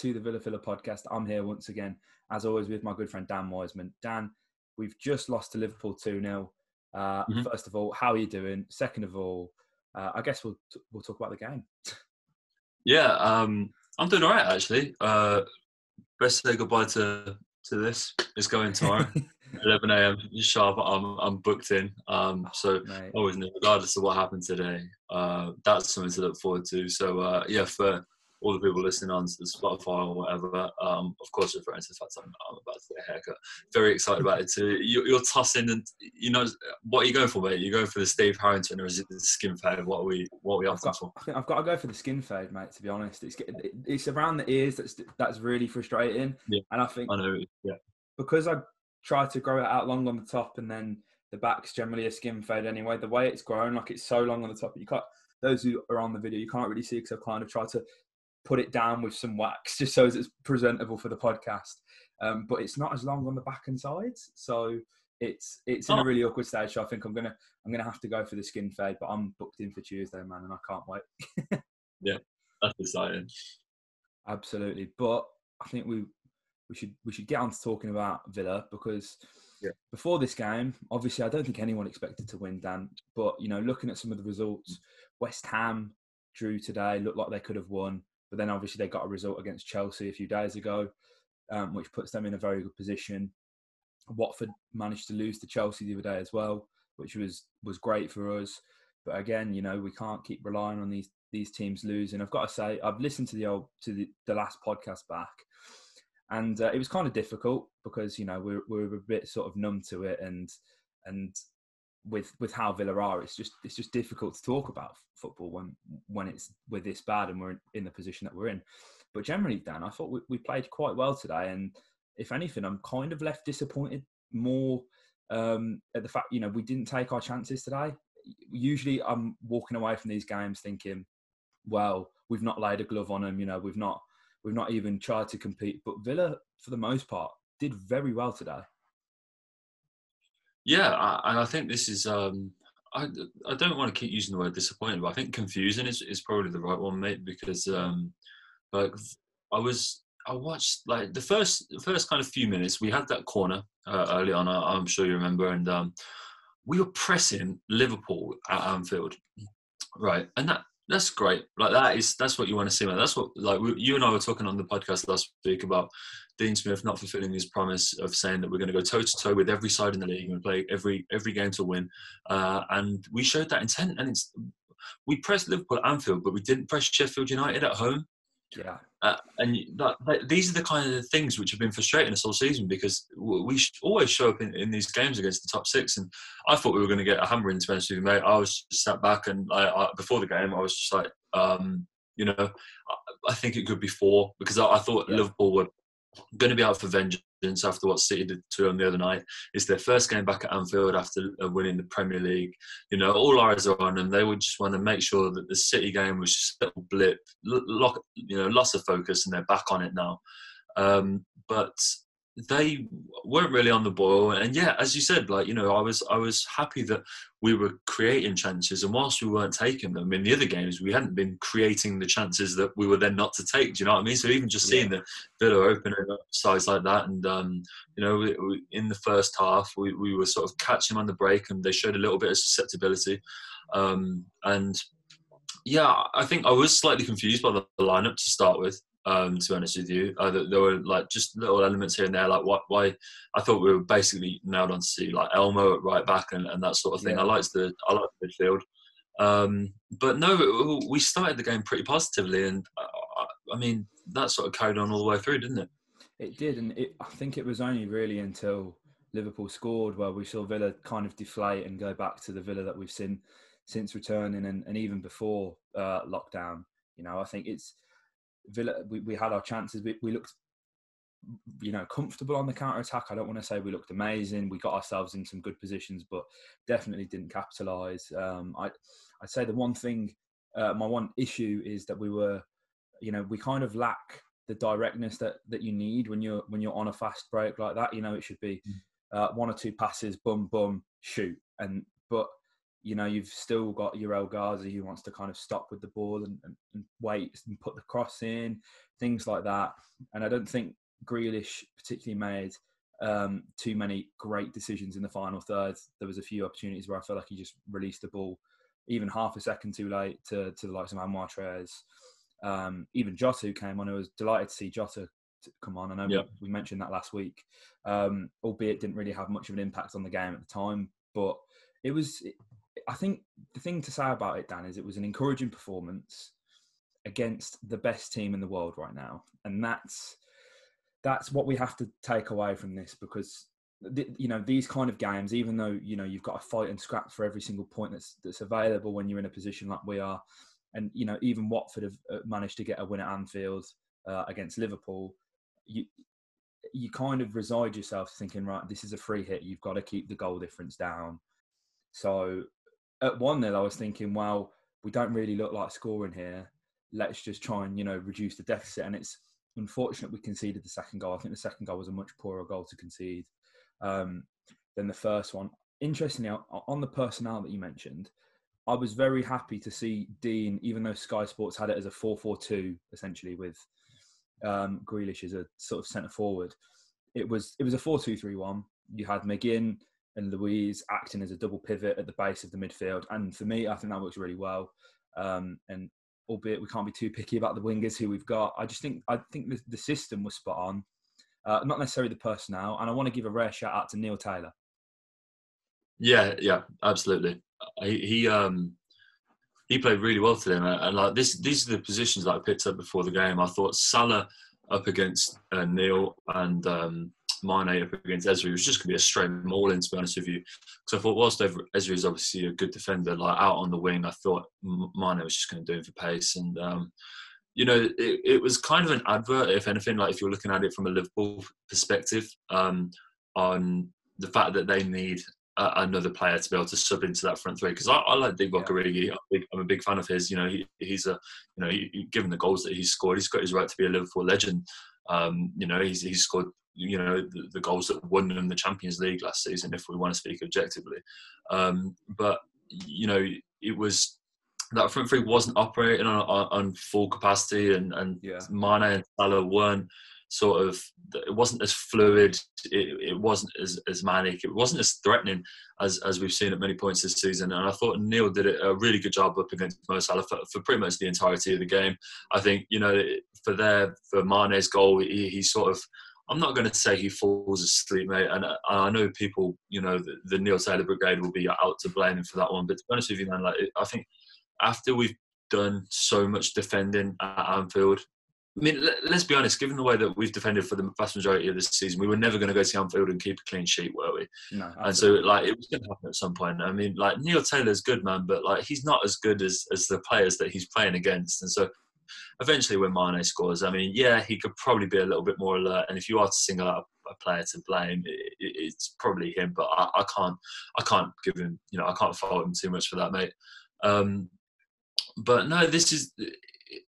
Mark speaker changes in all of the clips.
Speaker 1: to the Villa Filler podcast. I'm here once again, as always, with my good friend Dan Wiseman. Dan, we've just lost to Liverpool 2 0. Uh, mm-hmm. First of all, how are you doing? Second of all, uh, I guess we'll t- we'll talk about the game.
Speaker 2: Yeah, um, I'm doing all right actually. Uh, best say goodbye to to this. It's going tomorrow. 11 a.m. sharp. I'm I'm booked in. Um, so oh, always, regardless of what happened today, uh, that's something to look forward to. So uh, yeah, for all the people listening on to the Spotify or whatever, um, of course, referring to the fact I'm, I'm, about to get a haircut. Very excited about it too. You, are tossing, and you know, what are you going for, mate? You going for the Steve Harrington or is it the skin fade? What are we, what are we after?
Speaker 1: for? I think I've got to go for the skin fade, mate. To be honest, it's it's around the ears that's that's really frustrating.
Speaker 2: Yeah.
Speaker 1: And I think
Speaker 2: I know, yeah,
Speaker 1: because I try to grow it out long on the top and then the back's generally a skin fade anyway. The way it's grown, like it's so long on the top, you can't. Those who are on the video, you can't really see because I've kind of tried to put it down with some wax just so it's presentable for the podcast. Um, but it's not as long on the back and sides, so it's it's in oh. a really awkward stage. So I think I'm gonna I'm gonna have to go for the skin fade, but I'm booked in for Tuesday, man, and I can't wait.
Speaker 2: yeah, that's exciting.
Speaker 1: Absolutely, but I think we we should we should get on to talking about Villa because
Speaker 2: yeah.
Speaker 1: before this game, obviously I don't think anyone expected to win, Dan. But you know, looking at some of the results, West Ham drew today, looked like they could have won. But then obviously they got a result against Chelsea a few days ago, um, which puts them in a very good position. Watford managed to lose to Chelsea the other day as well, which was was great for us. But again, you know, we can't keep relying on these these teams losing. I've got to say, I've listened to the old to the, the last podcast back, and uh, it was kind of difficult because you know we're we're a bit sort of numb to it, and and with with how Villa are, it's just it's just difficult to talk about football when when it's we're this bad and we're in, the position that we're in. But generally, Dan, I thought we, we, played quite well today, and if anything, I'm kind of left disappointed more um, at the fact you know we didn't take our chances today. Usually, I'm walking away from these games thinking, well, we've not laid a glove on them. You know, we've not we've not even tried to compete. But Villa, for the most part, did very well today.
Speaker 2: Yeah, and I think this is. Um, I I don't want to keep using the word disappointed, but I think confusing is, is probably the right one, mate. Because um, like I was, I watched like the first the first kind of few minutes. We had that corner uh, early on. I, am sure you remember, and um, we were pressing Liverpool at Anfield, right? And that that's great. Like that is that's what you want to see, man. That's what like we, you and I were talking on the podcast last week about Dean Smith not fulfilling his promise of saying that we're going to go toe to toe with every side in the league and play every every game to win. Uh, and we showed that intent, and it's we pressed Liverpool at Anfield, but we didn't press Sheffield United at home.
Speaker 1: Yeah.
Speaker 2: Uh, and that, that, these are the kind of things which have been frustrating us all season because we always show up in, in, these games against the top six. And I thought we were going to get a hammer in, to be honest with you, mate. I was sat back and I, I, before the game, I was just like, um, you know, I, I, think it could be four because I, thought yeah. Liverpool were going to be out for vengeance after what City did to them the other night. It's their first game back at Anfield after uh, winning the Premier League. You know, all eyes are on them. They would just want to make sure that the City game was just a little blip, lock, you know, loss of focus, and they're back on it now. Um, but they weren't really on the boil. And yeah as you said like you know i was i was happy that we were creating chances. And whilst we weren't taking them in the other games we hadn't been creating the chances that we were then not to take. Do you know what i mean? So even just seeing yeah. the villa opening up sides like that and um, you know we, we, in the first half we, we were sort of catching on the break and they showed a little bit of susceptibility. Um, and yeah i think i was slightly confused by the, the lineup to start with um, to be honest with you. Uh, there were like just little elements here and there, like what, why I thought we were basically nailed on to see like Elmo at right back and, and that sort of thing. Yeah. I liked the I liked the midfield, um, but no, we started the game pretty positively, and uh, I mean that sort of carried on all the way through, didn't it?
Speaker 1: It did, and it, I think it was only really until Liverpool scored where we saw Villa kind of deflate and go back to the Villa that we've seen since returning, and, and even before uh, lockdown. You know, I think it's Villa, we, we had our chances. We, we looked, you know, comfortable on the counter attack. I don't want to say we looked amazing. We got ourselves in some good positions, but definitely didn't capitalise. Um, I, I'd say the one thing, uh, my one issue is that we were, you know, we kind of lack the directness that that you need when you're when you're on a fast break like that. You know, it should be mm. uh, one or two passes, boom, boom, shoot, and but you know, you've still got your El Ghazi who wants to kind of stop with the ball and, and, and, wait and put the cross in. things like that. And I don't think Grealish particularly made um, too many great decisions in the final third. There was a few opportunities where I felt like he just released the ball even half a second too late to, to the likes of Amartey's. Um, even Jota who came on. I was delighted to see Jota come on. I know yep. we, we, mentioned that last week, um, albeit didn't really have much of an impact on the game at the time. But it was, I think the thing to say about it, Dan, is it was an encouraging performance against the best team in the world right now, and that's that's what we have to take away from this because you know these kind of games even though you know you've got to fight and scrap for every single point that's that's available when you're in a position like we are. And you know even Watford have uh, managed to get a win at Anfield uh, against Liverpool. You you kind of reside yourself thinking right this is a free hit. You've got to keep the goal difference down. So at 1 nil I was thinking well we don't really look like scoring here let's just try and you know reduce the deficit and it's unfortunate we conceded the second goal. I think the second goal was a much poorer goal to concede um, than the first one. Interestingly, on the personnel that you mentioned, I was very happy to see Dean, even though Sky Sports had it as a 4 4 2, essentially, with um, Grealish as a sort of centre forward. It was it was a 4 2 3 1. You had McGinn and Luiz acting as a double pivot at the base of the midfield. And for me, I think that works really well. Um, and albeit we can't be too picky about the wingers who we've got. I just think I think the, the system was spot on, uh, not necessarily the personnel. And I want to give a rare shout out to Neil Taylor.
Speaker 2: Yeah, yeah, absolutely. He, he um he played really well today, man. and like this, these are the positions that I picked up before the game. I thought Salah up against uh, Neil and um, Mane up against Ezri was just going to be a straight maul-in, to be honest with you. Because I thought, whilst Ezri is obviously a good defender, like out on the wing, I thought Mane was just going to do him for pace. And, um, you know, it, it, was kind of an advert, if anything, like if you're looking at it from a Liverpool perspective, um, on the fact that they need another player to be able to sub into that front three because I, I, like Divock Origi. I'm, I'm, a big fan of his. You know, he, he's a you know, he, given the goals that he's scored, he's got his right to be a Liverpool legend. Um, you know, he's, he's scored you know the, the, goals that won them the Champions League last season, if we want to speak objectively. Um, but you know, it was that front three wasn't operating on, on, on full capacity, and and yeah. Mane and Salah weren't sort of it wasn't as fluid it, it wasn't as, as manic it wasn't as threatening as as we've seen at many points this season and I thought Neil did a really good job up against Mo Salah for, for pretty much the entirety of the game I think you know for their for Mane's goal he, he sort of I'm not going to say he falls asleep, mate. And I, know people, you know, the, the, Neil Taylor Brigade will be out to blame him for that one. But to be honest with you, man, like I think after we've done so much defending at Anfield, I mean, let, us be honest. Given the way that we've defended for the vast majority of this season, we were never going to go to Anfield and keep a clean sheet, were we? No. And so, like, it was going to happen at some point. I mean, like Neil Taylor's good, man, but like he's not as good as as the players that he's playing against. And so, eventually when Mane scores, I mean, yeah, he could probably be a little bit more alert. And if you are to single out a player to blame, it, it's probably him. But I, I, can't, I can't give him, you know, I can't fault him too much for that, mate. Um, but no, this is.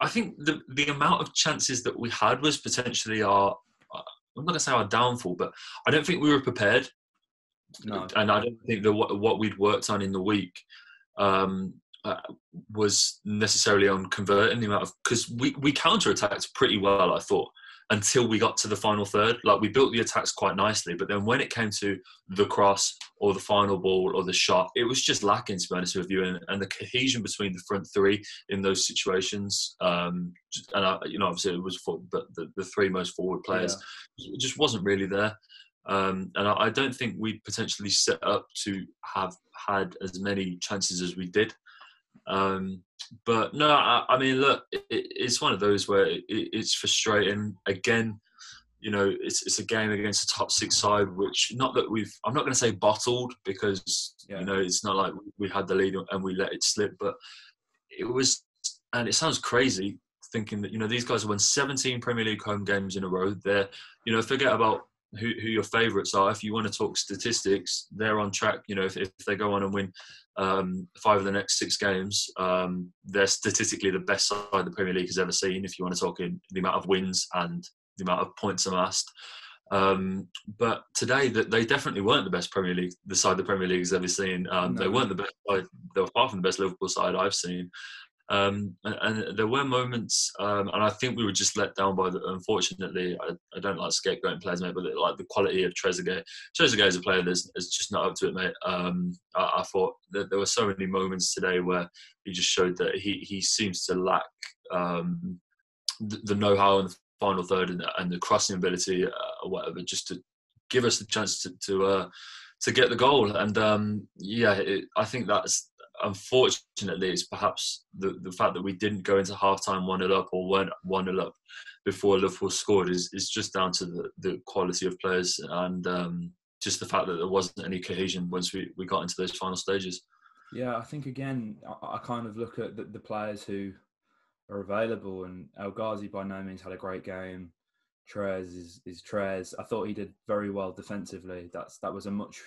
Speaker 2: I think the the amount of chances that we had was potentially our. I'm not gonna say our downfall, but I don't think we were prepared. No. And I don't think that what, what we'd worked on in the week um, uh, was necessarily on converting the amount of because we we counter attacked pretty well, I thought, until we got to the final third. Like we built the attacks quite nicely, but then when it came to the cross or the final ball or the shot, it was just lacking. To be honest with you, and, and the cohesion between the front three in those situations, um, and I, you know, obviously it was for but the, the three most forward players yeah. just wasn't really there. Um, and I, I, don't think we potentially set up to have had as many chances as we did. Um, but no, I, I mean, look, it, it's one of those where it, it's frustrating. Again, you know, it's it's a game against a top six side, which not that we've. I'm not going to say bottled because yeah. you know it's not like we had the lead and we let it slip, but it was, and it sounds crazy thinking that you know these guys have won 17 Premier League home games in a row. They're, you know, forget about who, who your favourites are. If you want to talk statistics, they're on track. You know, if, if they go on and win um, five of the next six games, um, they're statistically the best side the Premier League has ever seen. If you want to talk in the amount of wins and the amount of points amassed. Um, but today, that they definitely weren't the best Premier League, the side the Premier League has ever seen. Um, no. They weren't the best. Side, they were far from the best Liverpool side I've seen. Um, and, and, there were moments, um, and I think we were just let down by the. Unfortunately, I, I don't like scapegoating players, mate, but like the quality of Trezeguet. Trezeguet is a player that's, that's just not up to it, mate. Um, I, I, thought that there were so many moments today where he just showed that he he seems to lack um, the, the know-how in the final third and, and the crossing ability uh, or whatever, just to give us the chance to to, uh, to get the goal. And um, yeah, it, I think that's unfortunately, it's perhaps the, the fact that we didn't go into halftime 1 0 up or weren't 1 0 up before Liverpool scored is, is just down to the, the quality of players and um, just the fact that there wasn't any cohesion once we, we got into those final stages.
Speaker 1: Yeah, I think again, I, I kind of look at the, the, players who are available, and El Ghazi by no means had a great game. Trez is, is Trez. I thought he did very well defensively. That's that was a much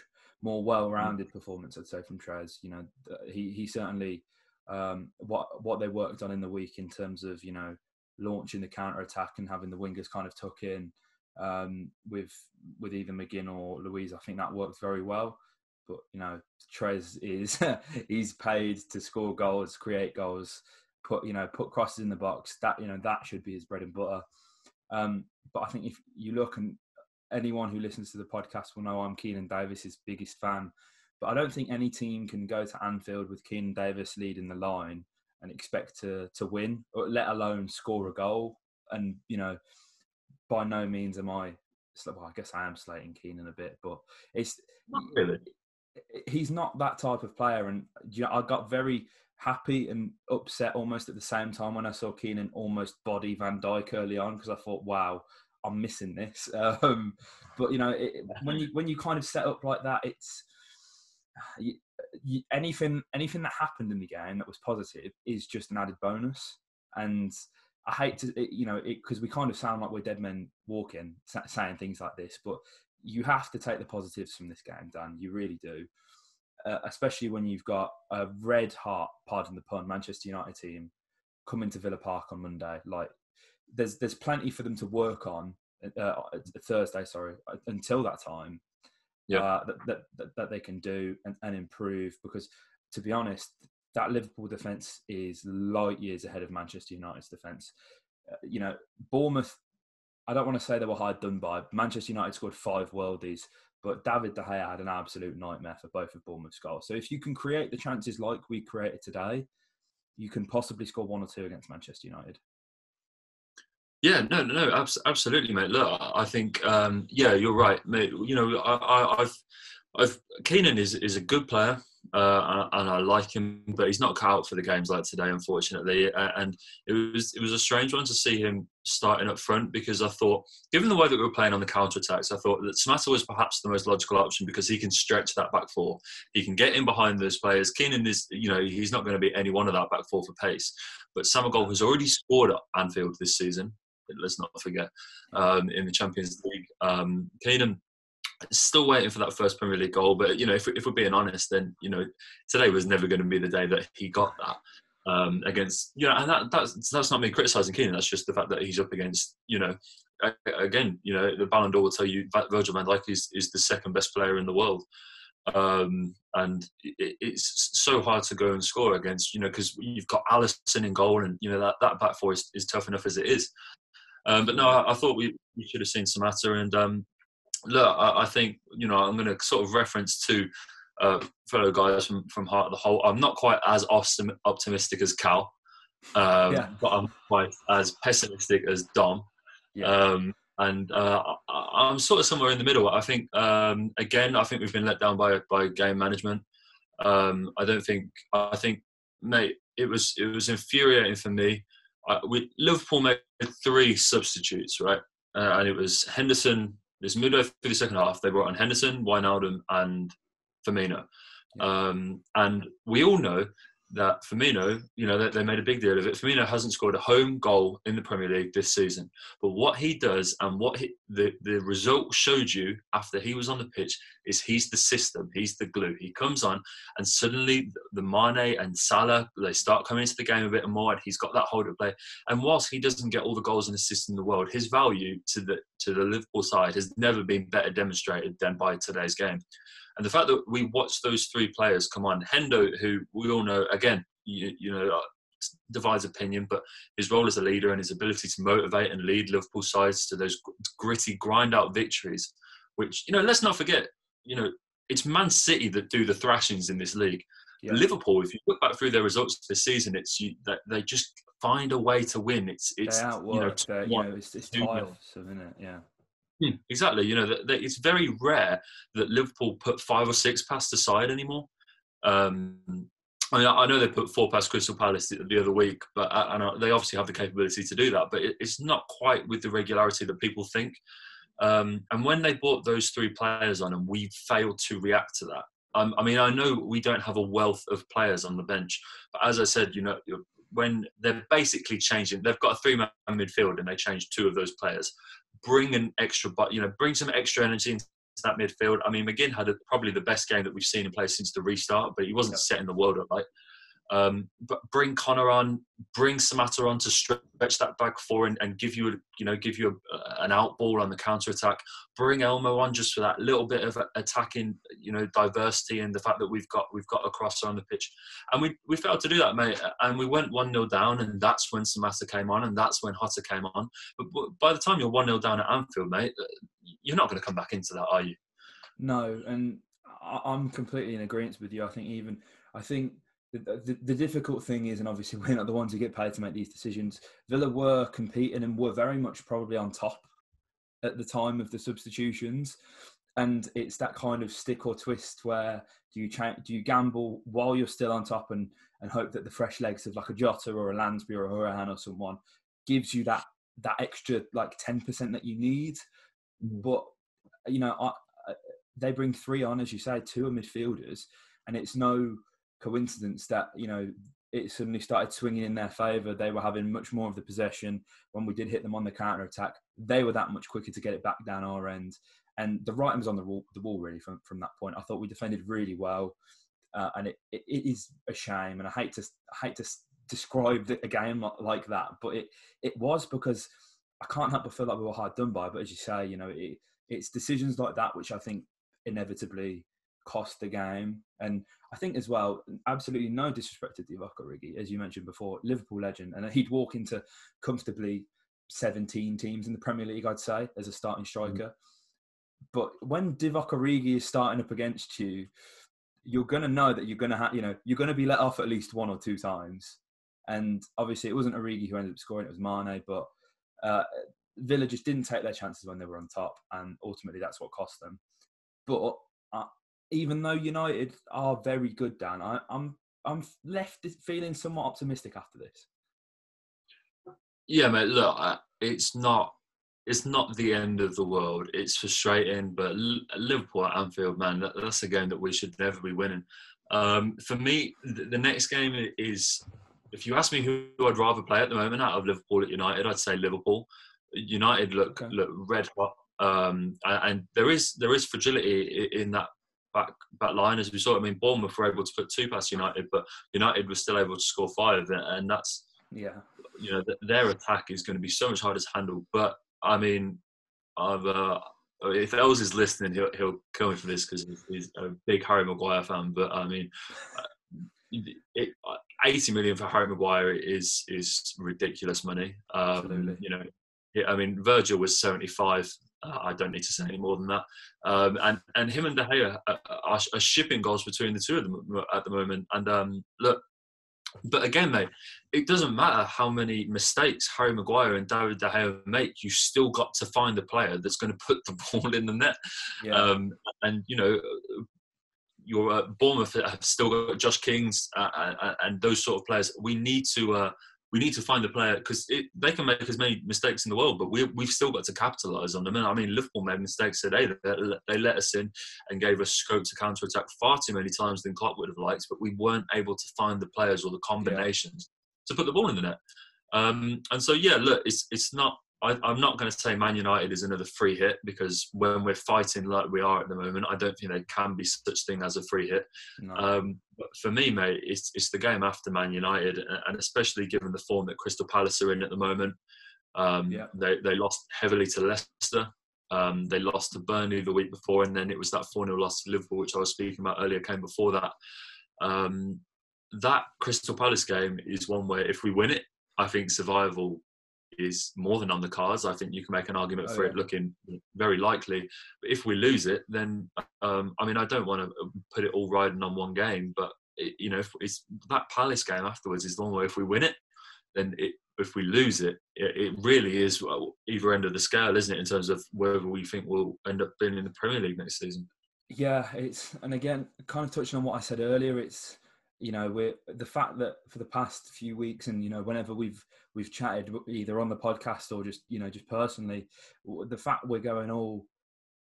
Speaker 1: more well-rounded performance, I'd say, from Trez. You know, he he certainly um, what what they worked on in the week in terms of you know launching the counter attack and having the wingers kind of tuck in um, with with either McGinn or Luiz. I think that worked very well. But you know, Trez is he's paid to score goals, create goals, put you know put crosses in the box. That you know that should be his bread and butter. Um, but I think if you look and anyone who listens to the podcast will know I'm Keinan Davis's biggest fan. But I don't think any team can go to Anfield with Keinan Davis leading the line and expect to to win, or let alone score a goal. And you know, by no means am I. Well, I guess I am slating Keinan a bit, but it's
Speaker 2: not really.
Speaker 1: He's not that type of player, and you know, I got very happy and upset almost at the same time when I saw Keinan almost body Van Dijk early on because I thought, wow, I'm missing this. Um, but you know, it, when you when you kind of set up like that, it's you, you, anything anything that happened in the game that was positive is just an added bonus. And I hate to, it, you know, because we kind of sound like we're dead men walking, saying things like this. But you have to take the positives from this game, Dan. You really do. Uh, especially when you've got a red heart, pardon the pun, Manchester United team coming to Villa Park on Monday. Like there's there's plenty for them to work on uh, uh Thursday, sorry, uh, until that time. Yeah, uh, that, that, that they can do and, and improve because, to be honest, that Liverpool defence is light years ahead of Manchester United's defence. Uh, you know, Bournemouth. I don't want to say they were hard done by. Manchester United scored five worldies, but David De Gea had an absolute nightmare for both of Bournemouth's goals. So if you can create the chances like we created today, you can possibly score one or two against Manchester United.
Speaker 2: Yeah, no, no, no, absolutely, mate. Look, I think, um, yeah, you're right, mate. You know, I, have I've Keinan is is a good player, uh, and I like him, but he's not cut out for the games like today, unfortunately. And it was it was a strange one to see him starting up front because I thought, given the way that we were playing on the counter attacks, I thought that Samatta was perhaps the most logical option because he can stretch that back four. He can get in behind those players. Keinan is, you know, he's not going to be any one of that back four for pace. But Samagol has already scored at Anfield this season let's not forget, um, in the Champions League. Um, Keinan still waiting for that first Premier League goal, but you know, if, if we're being honest, then you know, today was never going to be the day that he got that. Um, against you know, and that, that's that's not me criticizing Keinan. That's just the fact that he's up against you know, again, you know, the Ballon d'Or will tell you that Virgil van Dijk is, is the second best player in the world, um, and it, it's so hard to go and score against you know because you've got Alisson in goal, and you know that that back four is, is tough enough as it is. Um, but no, I, I, thought we, we should have seen Samatta. And um, look, I, I, think, you know, I'm going to sort of reference to uh, fellow guys from, from Heart of the Holte. I'm not quite as optimistic as Cal, um, yeah. but I'm quite as pessimistic as Dom. Yeah. Um, and uh, I, am sort of somewhere in the middle. I think, um, again, I think we've been let down by, by game management. Um, I don't think, I think, mate, it was, it was infuriating for me uh, we Liverpool made three substitutes, right? Uh, and it was Henderson. This midway through the second half, they brought on Henderson, Wijnaldum, and Firmino. Um, and we all know that Firmino, you know, they, they, made a big deal of it. Firmino hasn't scored a home goal in the Premier League this season. But what he does and what he, the, the result showed you after he was on the pitch is he's the system, he's the glue. He comes on and suddenly the Mane and Salah, they start coming into the game a bit more and he's got that hold of play. And whilst he doesn't get all the goals and assists in the world, his value to the, to the Liverpool side has never been better demonstrated than by today's game. And the fact that we watched those three players come on, Hendo, who we all know, again, you, you know, uh, divides opinion, but his role as a leader and his ability to motivate and lead Liverpool sides to those gritty, grind out victories, which, you know, let's not forget, you know, it's Man City that do the thrashings in this league. Yeah. Liverpool, if you look back through their results this season, it's you, that they just find a way to win. It's it's
Speaker 1: you know, you know it's, it's tiresome, isn't it? Yeah.
Speaker 2: Hmm, exactly. You know, that, it's very rare that Liverpool put five or six past the side anymore. Um, I mean, I know they put four past Crystal Palace the, the other week, but uh, and they obviously have the capability to do that. But it's not quite with the regularity that people think. Um, and when they brought those three players on, and we failed to react to that. Um, I mean, I know we don't have a wealth of players on the bench, but as I said, you know, when they're basically changing, they've got a three-man midfield, and they changed two of those players. Bring an extra, but you know, bring some extra energy into that midfield. I mean, McGinn had a, probably the best game that we've seen in play since the restart, but he wasn't setting the world up right. Um, bring Connor on, bring Samatta on to stretch that back four and, and give you, a, you know, give you a, an out ball on the counter attack. Bring Elmo on just for that little bit of attacking, you know, diversity and the fact that we've got we've got a crosser on the pitch, and we we failed to do that, mate. And we went one 0 down, and that's when Samatta came on, and that's when Jota came on. But, but by the time you're one 0 down at Anfield, mate, you're not going to come back into that, are you?
Speaker 1: No, and I'm completely in agreement with you. I think even I think the, the, the, difficult thing is, and obviously we're not the ones who get paid to make these decisions. Villa were competing and were very much probably on top at the time of the substitutions, and it's that kind of stick or twist where do you cha- do you gamble while you're still on top and and hope that the fresh legs of like a Jota or a Lansbury or a Hourihane or someone gives you that that extra like ten percent that you need, mm. but you know I, I, they bring three on as you say, two are midfielders, and it's no coincidence that you know it suddenly started swinging in their favour. They were having much more of the possession when we did hit them on the counter attack. They were that much quicker to get it back down our end, and the writing was on the wall, the wall really from from that point. I thought we defended really well, uh, and it, it, it is a shame, and I hate to I hate to describe a game like that, but it it was because I can't help but feel like we were hard done by. But as you say, you know, it, it's decisions like that which I think inevitably cost the game. And I think as well, absolutely no disrespect to Divock Origi, as you mentioned before, Liverpool legend, and he'd walk into comfortably 17 teams in the Premier League, I'd say, as a starting mm-hmm. striker. Mm-hmm. But when Divock Origi is starting up against you, you're going to know that you're going to have, you know, you're going to be let off at least one or two times. And obviously, it wasn't Origi who ended up scoring; it was Mane. But uh, Villa just didn't take their chances when they were on top, and ultimately, that's what cost them. But uh, even though United are very good, Dan, I, I'm I'm left feeling somewhat optimistic after this.
Speaker 2: Yeah, mate. Look, it's not it's not the end of the world. It's frustrating, but Liverpool at Anfield, man, that's a game that we should never be winning. Um, for me, the next game is, if you ask me who I'd rather play at the moment out of Liverpool at United, I'd say Liverpool. United look okay. look red hot, um, and, there is there is fragility in that back back line as we saw. I mean, Bournemouth were able to put two past United, but United was still able to score five, and that's
Speaker 1: yeah,
Speaker 2: you know, their attack is going to be so much harder to handle. But I mean, I've. Uh, if Els is listening, he'll, he'll kill me for this because he's a big Harry Maguire fan. But I mean, uh, it, 80 million for Harry Maguire is is ridiculous money. Um, you know, I mean, Virgil was 75 uh, I don't need to say any more than that. Um, and and him and De Gea are, are, are, shipping goals between the two of them at the moment. And um, look, but again, mate, it doesn't matter how many mistakes Harry Maguire and David De Gea make. You still got to find a player that's going to put the ball in the net. Yeah. Um, and you know, your uh, Bournemouth have still got Josh Kings uh, and, uh, and, those sort of players. We need to uh, we need to find a player because they can make as many mistakes in the world, but we, we've still got to capitalise on them. And I mean, Liverpool made mistakes today. They, they let us in and gave us scope to counter attack far too many times than Klopp would have liked, but we weren't able to find the players or the combinations yeah. to put the ball in the net. Um, and so, yeah, look, it's it's not I, am not going to say Man United is another free hit because when we're fighting like we are at the moment, I don't think there can be such thing as a free hit. No. Um, but for me, mate, it's, it's the game after Man United, and especially given the form that Crystal Palace are in at the moment. Um, yeah. they, they lost heavily to Leicester. Um, they lost to Burnley the week before, and then it was that 4 0 loss to Liverpool, which I was speaking about earlier, came before that. Um, that Crystal Palace game is one where if we win it, I think survival is more than on the cards. I think you can make an argument oh, for yeah. it looking very likely. But if we lose it, then um, I mean, I don't want to uh, put it all riding on one game, but it, you know, if it's that Palace game afterwards is the one where if we win it, then it, if we lose it, it, it really is either end of the scale, isn't it, in terms of whether we think we'll end up being in the Premier League next season.
Speaker 1: Yeah, it's and again, kind of touching on what I said earlier, it's you know we're the fact that for the past few weeks and you know whenever we've we've chatted either on the podcast or just you know just personally the fact we're going all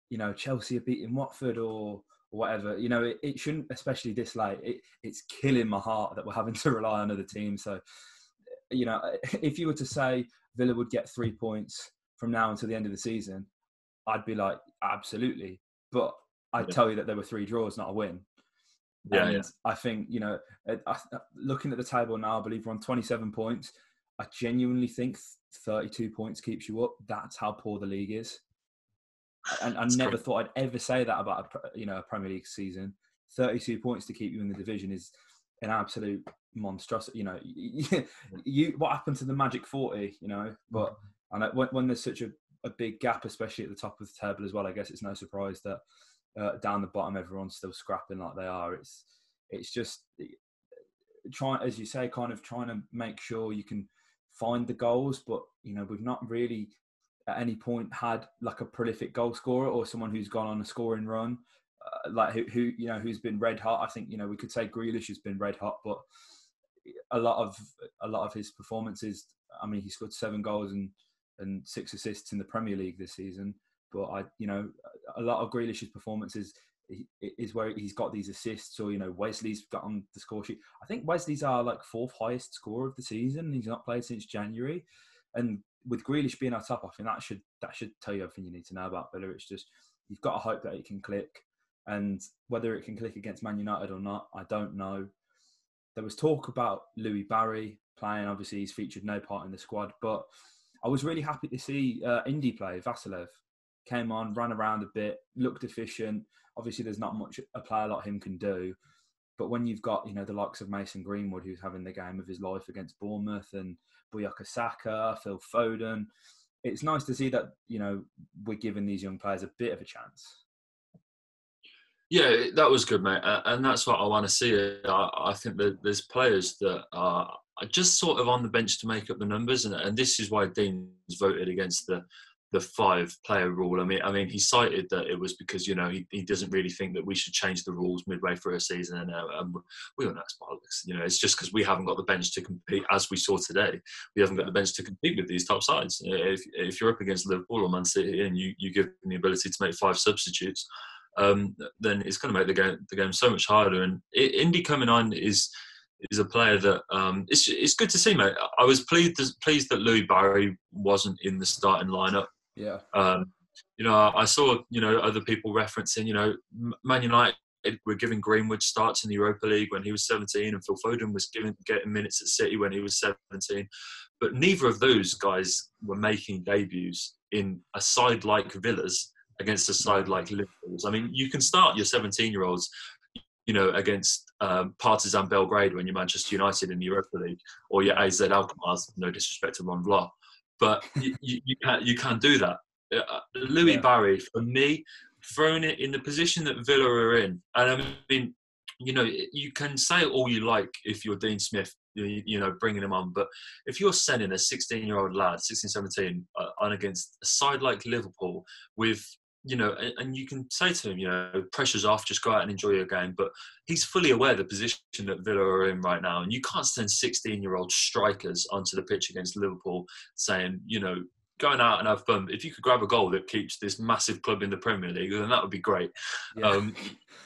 Speaker 1: you know chelsea are beating watford or whatever you know it, it shouldn't especially this late it, it's killing my heart that we're having to rely on other teams. So you know if you were to say villa would get three points from now until the end of the season i'd be like absolutely. But i'd yeah. tell you that there were three draws not a win yeah, and yeah. I think you know, I, uh, looking at the table now, I believe we're on 27 points. I genuinely think 32 points keeps you up. That's how poor the league is. And I, never thought I'd ever say that about a you know a Premier League season. 32 points to keep you in the division is an absolute monstrosity. You know, you what happened to the Magic 40? You know, mm. but and when, when there's such a, a big gap, especially at the top of the table as well, I guess it's no surprise that uh, down the bottom, everyone's still scrapping like they are. It's it's just trying, as you say, kind of trying to make sure you can find the goals. But you know, we've not really at any point had like a prolific goal scorer or someone who's gone on a scoring run, uh, like who, who you know who's been red hot. I think you know we could say Grealish has been red hot, but a lot of a lot of his performances. I mean, he scored seven goals and and six assists in the Premier League this season. But I, you know, a lot of Grealish's performances is where he's got these assists, or you know, Wesley's got on the score sheet. I think Wesley's our like fourth highest scorer of the season. He's not played since January, and with Grealish being our top, I think that should that should tell you everything you need to know about Villa. It's just you've got to hope that it can click, and whether it can click against Man United or not, I don't know. There was talk about Louie Barry playing. Obviously, he's featured no part in the squad, but I was really happy to see uh, Indy play Vassilev came on, ran around a bit, looked efficient. Obviously, there's not much a player like him can do. But when you've got, you know, the likes of Mason Greenwood, who's having the game of his life against Bournemouth, and Bukayo Saka, Phil Foden, it's nice to see that, you know, we're giving these young players a bit of a chance.
Speaker 2: Yeah, that was good, mate. And that's what I want to see. I think that there's players that are just sort of on the bench to make up the numbers. And, this is why Dean's voted against the the five player rule. I mean, I mean, he cited that it was because you know he, he doesn't really think that we should change the rules midway through a season, and uh, we all know it's bollocks. You know, it's just because we haven't got the bench to compete, as we saw today. We haven't got the bench to compete with these top sides. If if you're up against Liverpool or Man City and you you give them the ability to make five substitutes, um, then it's going to make the game the game so much harder. And Indy coming on is is a player that um, it's it's good to see, mate. I was pleased pleased that Louie Barry wasn't in the starting lineup.
Speaker 1: Yeah.
Speaker 2: Um, you know, I saw you know other people referencing you know Man United were giving Greenwood starts in the Europa League when he was 17, and Phil Foden was giving getting minutes at City when he was 17. But neither of those guys were making debuts in a side like Villa's against a side like Liverpool's. I mean, you can start your 17 year olds, you know, against um, Partizan Belgrade when you're Manchester United in the Europa League, or your AZ Alkmaar. No disrespect to Ron Vlaar, but you, you, you, can't you can't do that. Uh, Louis yeah. Barry, for me, throwing it in the position that Villa are in, and I mean, you know, you can say all you like if you're Dean Smith, you, you know, bringing him on, but if you're sending a 16 year old lad, 16, 17, uh, on against a side like Liverpool with you know, and, you can say to him, you know, pressure's off, just go out and enjoy your game. But he's fully aware the position that Villa are in right now, and you can't send 16-year-old strikers onto the pitch against Liverpool saying, you know, going out and have fun. If you could grab a goal that keeps this massive club in the Premier League, then that would be great. Yeah. Um,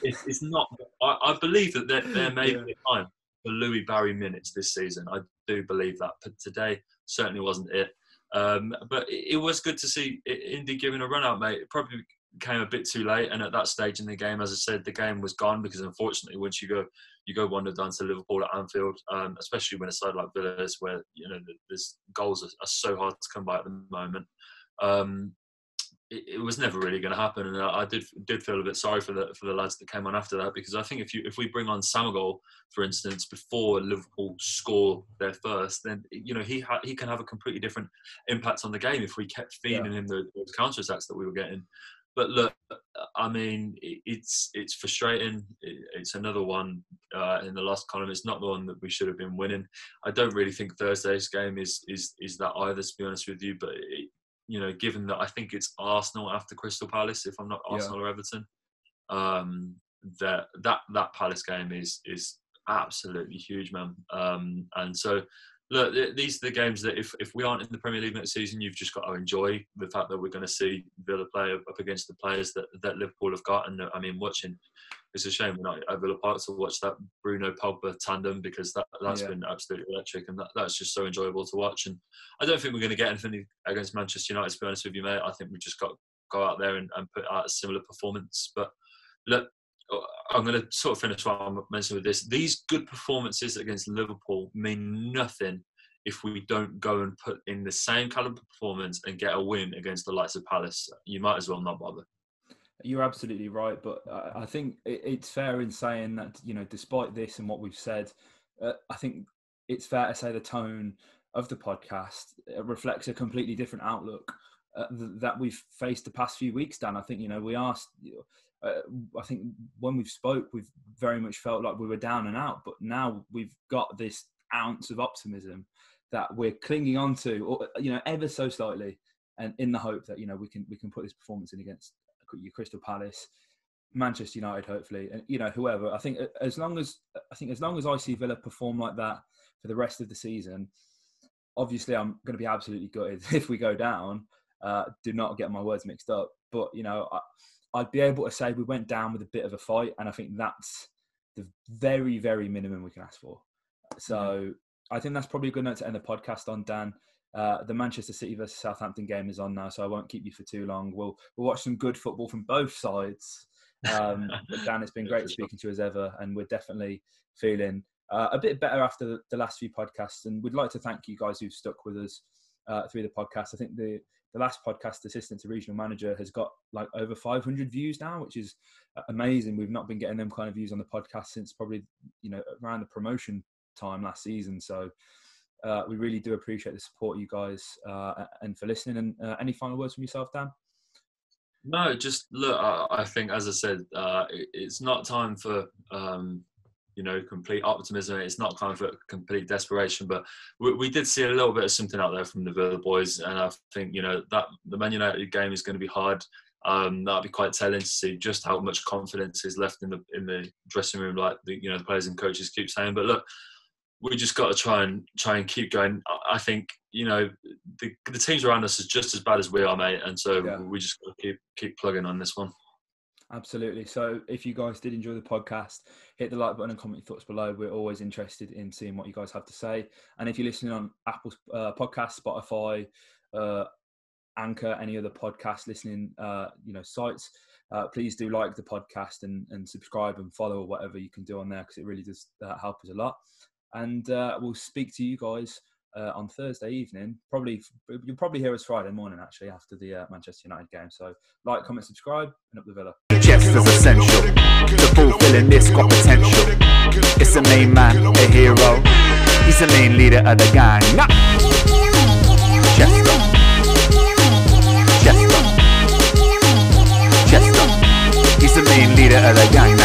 Speaker 2: it, it's not. I, I, believe that there, there may yeah. be a time for Louie Barry minutes this season. I do believe that, but today certainly wasn't it. Um, but it, was good to see Indy giving a run out, mate. It probably came a bit too late, and at that stage in the game, as I said, the game was gone because unfortunately, once you go you go one down to Liverpool at Anfield, um, especially when a side like Villa is where you know there's goals are, are, so hard to come by at the moment. Um, it, it, was never really going to happen, and I, I, did did feel a bit sorry for the for the lads that came on after that because I think if you if we bring on Samagol, for instance, before Liverpool score their first, then you know he ha- he can have a completely different impact on the game if we kept feeding yeah. him the, those counter attacks that we were getting. But look, I mean, it's it's frustrating. It's another one uh, in the last column. It's not the one that we should have been winning. I don't really think Thursday's game is is is that either, to be honest with you. But it, you know, given that I think it's Arsenal after Crystal Palace, if I'm not Arsenal yeah. or Everton, um, that that that Palace game is is absolutely huge, man. Um, and so, look, these are the games that if, if we aren't in the Premier League next season, you've just got to enjoy the fact that we're going to see Villa play up against the players that, that Liverpool have got. And I mean, watching it's a shame we're not at Villa Park to watch that Bruno Pogba tandem because that that's yeah. been absolutely electric and that, that's just so enjoyable to watch. And I don't think we're going to get anything against Manchester United. To be honest with you, mate, I think we just got to go out there and, and put out a similar performance. But look, I'm going to sort of finish what I'm mentioning with this. These good performances against Liverpool mean nothing if we don't go and put in the same caliber performance and get a win against the likes of Palace. You might as well not bother.
Speaker 1: You're absolutely right, but I think it's fair in saying that you know, despite this and what we've said, uh, I think it's fair to say the tone of the podcast uh, reflects a completely different outlook uh, that we've faced the past few weeks. Dan, I think you know we asked. Uh, I think when we've spoke, we've very much felt like we were down and out, but now we've got this ounce of optimism that we're clinging on to, or you know, ever so slightly, and in the hope that you know we can we can put this performance in against your Crystal Palace, Manchester United, hopefully, and you know whoever. I think as long as I think as long as I see Villa perform like that for the rest of the season, obviously I'm going to be absolutely gutted if we go down. Uh, do not get my words mixed up, but you know I, I'd be able to say we went down with a bit of a fight, and I think that's the very very minimum we can ask for. So. Mm-hmm. I think that's probably a good note to end the podcast on, Dan. Uh, the Manchester City versus Southampton game is on now, so I won't keep you for too long. We'll we'll watch some good football from both sides. Um, but Dan, it's been great speaking to you as ever, and we're definitely feeling uh, a bit better after the, the, last few podcasts. And we'd like to thank you guys who've stuck with us uh, through the podcast. I think the the last podcast, assistant to regional manager, has got like over 500 views now, which is uh, amazing. We've not been getting them kind of views on the podcast since probably you know around the promotion time last season. So uh, we really do appreciate the support, you guys, uh, and for listening. And uh, any final words from yourself, Dan?
Speaker 2: No, just look. I, I think, as I said, uh, it, it's not time for um, you know complete optimism. It's not time for complete desperation. But we, we, did see a little bit of something out there from the Villa boys, and I think you know that the Man United game is going to be hard. Um, that'll be quite telling to see just how much confidence is left in the in the dressing room, like the you know the players and coaches keep saying. But look, we just got to try and try and keep going. I think you know the, the teams around us is just as bad as we are, mate, and so yeah. we just got to keep keep plugging on this one.
Speaker 1: Absolutely. So, if you guys did enjoy the podcast, hit the like button and comment your thoughts below. We're always interested in seeing what you guys have to say. And if you're listening on Apple uh, Podcast, Spotify, uh, Anchor, any other podcast listening, uh, you know, sites, uh, please do like the podcast and, and subscribe and follow or whatever you can do on there because it really does uh, help us a lot and uh, we'll speak to you guys uh, on Thursday evening. Probably you'll probably hear us Friday morning actually after the uh, Manchester United game. So like, comment, subscribe, and up the Villa. Essential fulfilling this got potential. It's a main man, a hero. He's the main leader of the gang. Chester. Chester. Chester. He's the main leader of the gang.